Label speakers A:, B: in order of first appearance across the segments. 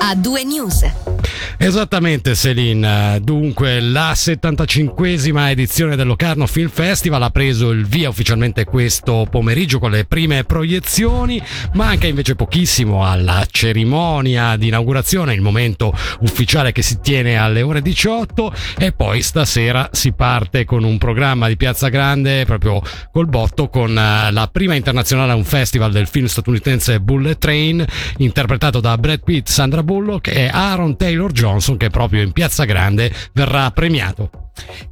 A: a due news.
B: Esattamente Celine, dunque la 75esima edizione del Locarno Film Festival ha preso il via ufficialmente questo pomeriggio con le prime proiezioni, manca invece pochissimo alla cerimonia di inaugurazione, il momento ufficiale che si tiene alle ore 18 e poi stasera si parte con un programma di Piazza Grande proprio col botto con eh, la prima internazionale a un festival del film statunitense Bullet Train interpretato da Brad Pitt, Sandra Bullock e Aaron Taylor Johnson che proprio in Piazza Grande verrà premiato.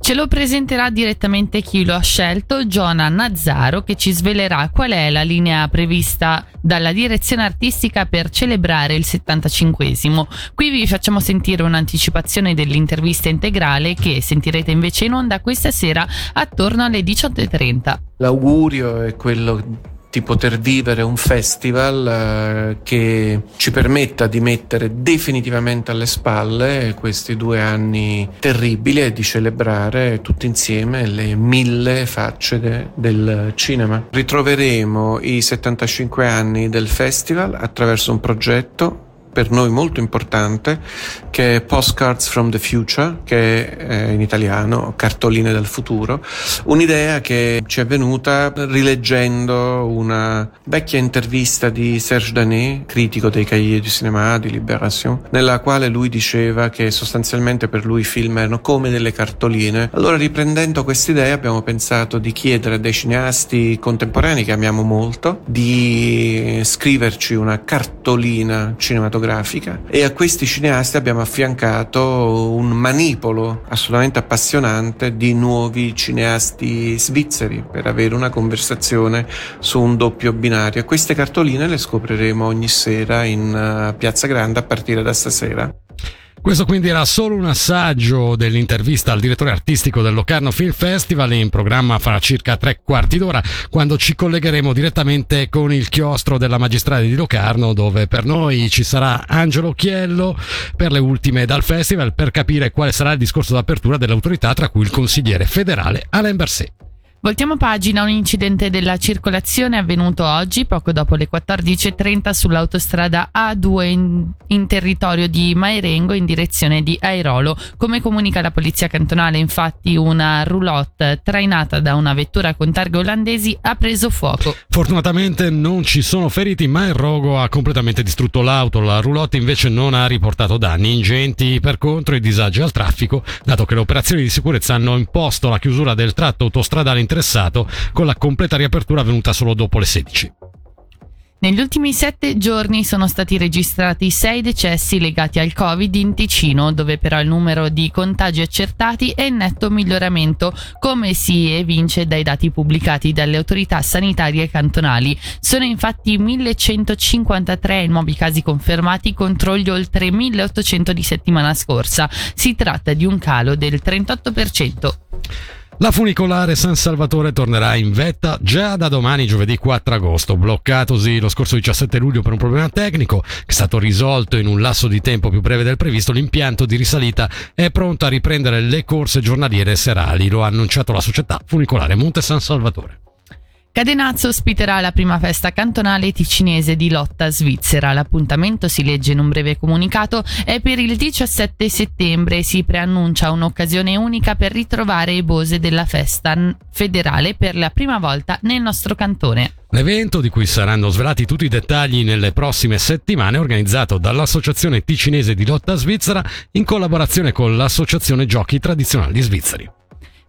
C: Ce lo presenterà direttamente chi lo ha scelto, Giona Nazzaro, che ci svelerà qual è la linea prevista dalla direzione artistica per celebrare il 75esimo. Qui vi facciamo sentire un'anticipazione dell'intervista integrale che sentirete invece in onda questa sera attorno alle 18.30.
D: L'augurio è quello di poter vivere un festival eh, che ci permetta di mettere definitivamente alle spalle questi due anni terribili e di celebrare tutti insieme le mille facce de- del cinema. Ritroveremo i 75 anni del festival attraverso un progetto per noi molto importante che è Postcards from the Future, che è in italiano Cartoline dal futuro, un'idea che ci è venuta rileggendo una vecchia intervista di Serge Danet, critico dei Cahiers du Cinéma di Libération, nella quale lui diceva che sostanzialmente per lui i film erano come delle cartoline. Allora riprendendo quest'idea abbiamo pensato di chiedere a dei cineasti contemporanei che amiamo molto di scriverci una cartolina cinematografica cinematografica e a questi cineasti abbiamo affiancato un manipolo assolutamente appassionante di nuovi cineasti svizzeri per avere una conversazione su un doppio binario. Queste cartoline le scopriremo ogni sera in uh, Piazza Grande a partire da stasera.
B: Questo quindi era solo un assaggio dell'intervista al direttore artistico del Locarno Film Festival in programma fra circa tre quarti d'ora quando ci collegheremo direttamente con il chiostro della magistrale di Locarno dove per noi ci sarà Angelo Chiello per le ultime dal festival per capire quale sarà il discorso d'apertura dell'autorità tra cui il consigliere federale Alain Berset.
C: Voltiamo pagina, un incidente della circolazione avvenuto oggi, poco dopo le 14.30 sull'autostrada A2 in, in, territorio di Mairengo in direzione di Airolo. Come comunica la polizia cantonale, infatti, una roulotte trainata da una vettura con targhe olandesi ha preso fuoco.
B: Fortunatamente non ci sono feriti, ma il rogo ha completamente distrutto l'auto. La roulotte invece non ha riportato danni ingenti, per contro i disagi al traffico, dato che le operazioni di sicurezza hanno imposto la chiusura del tratto autostradale interessato con la completa riapertura avvenuta solo dopo le 16.
C: Negli ultimi sette giorni sono stati registrati sei decessi legati al Covid in Ticino, dove però il numero di contagi accertati è in netto miglioramento, come si evince dai dati pubblicati dalle autorità sanitarie cantonali. Sono infatti 1153 i nuovi casi confermati contro gli oltre 1800 di settimana scorsa. Si tratta di un calo del 38%.
B: La funicolare San Salvatore tornerà in vetta già da domani, giovedì 4 agosto, bloccatosi lo scorso 17 luglio per un problema tecnico che è stato risolto in un lasso di tempo più breve del previsto. L'impianto di risalita è pronto a riprendere le corse giornaliere serali, lo ha annunciato la società funicolare Monte San Salvatore.
C: Cadenazzo ospiterà la prima festa cantonale ticinese di lotta svizzera. L'appuntamento, si legge in un breve comunicato, è per il 17 settembre e si preannuncia un'occasione unica per ritrovare i bose della festa federale per la prima volta nel nostro cantone.
B: L'evento, di cui saranno svelati tutti i dettagli nelle prossime settimane, è organizzato dall'Associazione Ticinese di Lotta Svizzera in collaborazione con l'Associazione Giochi Tradizionali Svizzeri.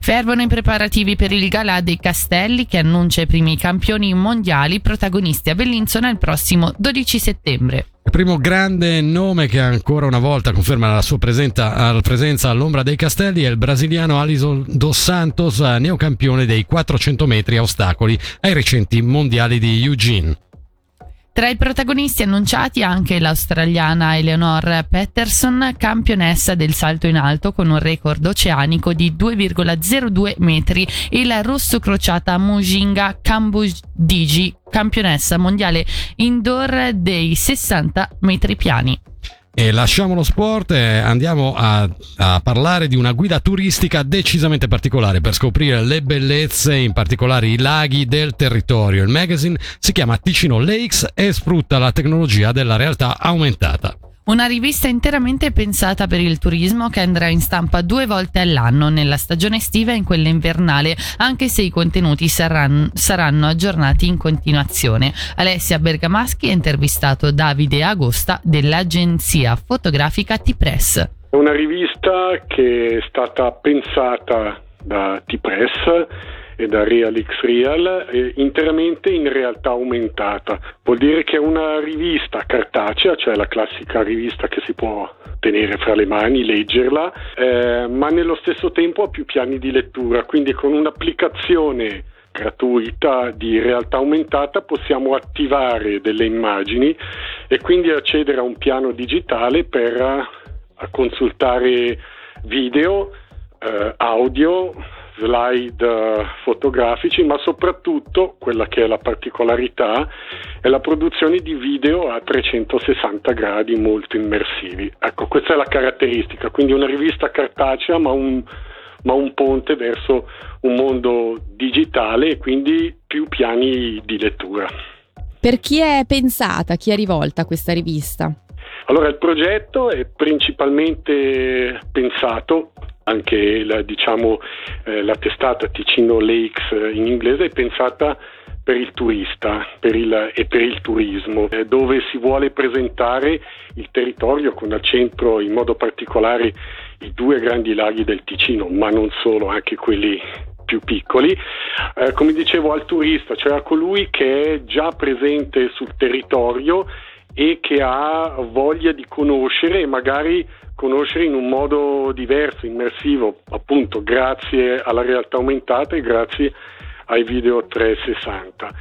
C: Fervono i preparativi per il Galà dei Castelli che annuncia i primi campioni mondiali protagonisti a Bellinzona il prossimo 12 settembre.
B: Il primo grande nome che ancora una volta conferma la sua presenza, presenza all'ombra dei castelli è il brasiliano Alison dos Santos, neocampione dei 400 metri a ostacoli ai recenti mondiali di Eugene.
C: Tra i protagonisti annunciati anche l'australiana Eleanor Patterson, campionessa del salto in alto con un record oceanico di 2,02 metri, e la rosso crociata Mujinga Kambudiji, campionessa mondiale indoor dei 60 metri piani.
B: E lasciamo lo sport e andiamo a, a, parlare di una guida turistica decisamente particolare per scoprire le bellezze, in particolare i laghi del territorio. Il magazine si chiama Ticino Lakes e sfrutta la tecnologia della realtà aumentata.
C: Una rivista interamente pensata per il turismo che andrà in stampa due volte all'anno, nella stagione estiva e in quella invernale, anche se i contenuti saranno, saranno aggiornati in continuazione. Alessia Bergamaschi ha intervistato Davide Agosta dell'agenzia fotografica T-Press.
A: È una rivista che è stata pensata da T-Press e da Realix Real eh, interamente in realtà aumentata. Vuol dire che è una rivista cartacea, cioè la classica rivista che si può tenere fra le mani, leggerla, eh, ma nello stesso tempo ha più piani di lettura, quindi con un'applicazione gratuita di realtà aumentata possiamo attivare delle immagini e quindi accedere a un piano digitale per consultare video, eh, audio, slide eh, fotografici, ma soprattutto quella che è la particolarità è la produzione di video a 360 gradi molto immersivi. Ecco, questa è la caratteristica, quindi una rivista cartacea ma un, ma un ponte verso un mondo digitale e quindi più piani di lettura.
E: Per chi è pensata, chi è rivolta questa rivista?
A: Allora, il progetto è principalmente pensato anche la, diciamo, eh, la testata Ticino Lakes eh, in inglese è pensata per il turista per il, e per il turismo, eh, dove si vuole presentare il territorio con al centro in modo particolare i due grandi laghi del Ticino, ma non solo, anche quelli più piccoli, eh, come dicevo al turista, cioè a colui che è già presente sul territorio e che ha voglia di conoscere e magari conoscere in un modo diverso, immersivo, appunto grazie alla realtà aumentata e grazie ai video 360.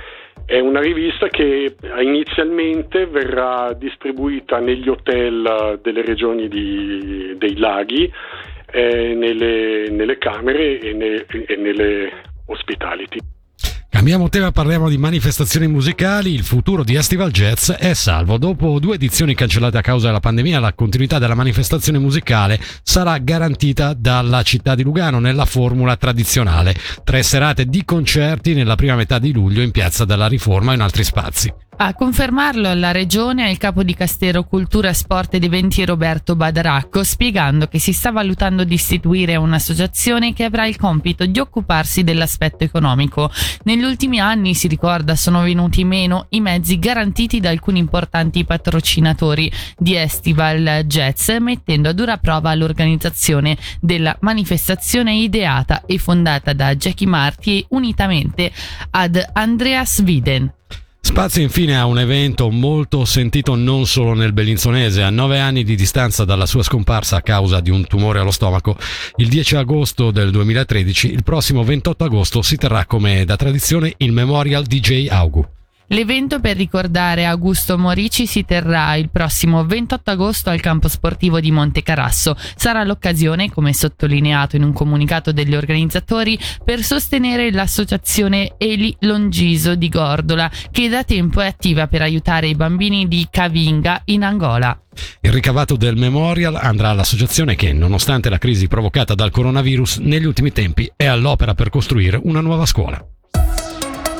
A: È una rivista che inizialmente verrà distribuita negli hotel delle regioni di, dei laghi, eh, nelle, nelle, camere e, ne, e nelle hospitality.
B: Cambiamo tema, parliamo di manifestazioni musicali. Il futuro di Estival Jazz è salvo. Dopo due edizioni cancellate a causa della pandemia, la continuità della manifestazione musicale sarà garantita dalla città di Lugano nella formula tradizionale. Tre serate di concerti nella prima metà di luglio in piazza della Riforma e in altri spazi.
C: A confermarlo la Regione è il capo di Castero Cultura, Sport ed Eventi Roberto Badaracco, spiegando che si sta valutando di istituire un'associazione che avrà il compito di occuparsi dell'aspetto economico. Negli ultimi anni, si ricorda, sono venuti meno i mezzi garantiti da alcuni importanti patrocinatori di Estival Jazz, mettendo a dura prova l'organizzazione della manifestazione ideata e fondata da Jackie Marti unitamente ad Andreas Widen.
B: Spazio infine a un evento molto sentito non solo nel Bellinzonese, a nove anni di distanza dalla sua scomparsa a causa di un tumore allo stomaco, il 10 agosto del 2013, il prossimo 28 agosto si terrà come da tradizione il Memorial DJ Augu.
C: L'evento per ricordare Augusto Morici si terrà il prossimo 28 agosto al campo sportivo di Monte Carasso. Sarà l'occasione, come sottolineato in un comunicato degli organizzatori, per sostenere l'associazione Eli Longiso di Gordola, che da tempo è attiva per aiutare i bambini di Cavinga in Angola.
B: Il ricavato del memorial andrà all'associazione che, nonostante la crisi provocata dal coronavirus, negli ultimi tempi è all'opera per costruire una nuova scuola.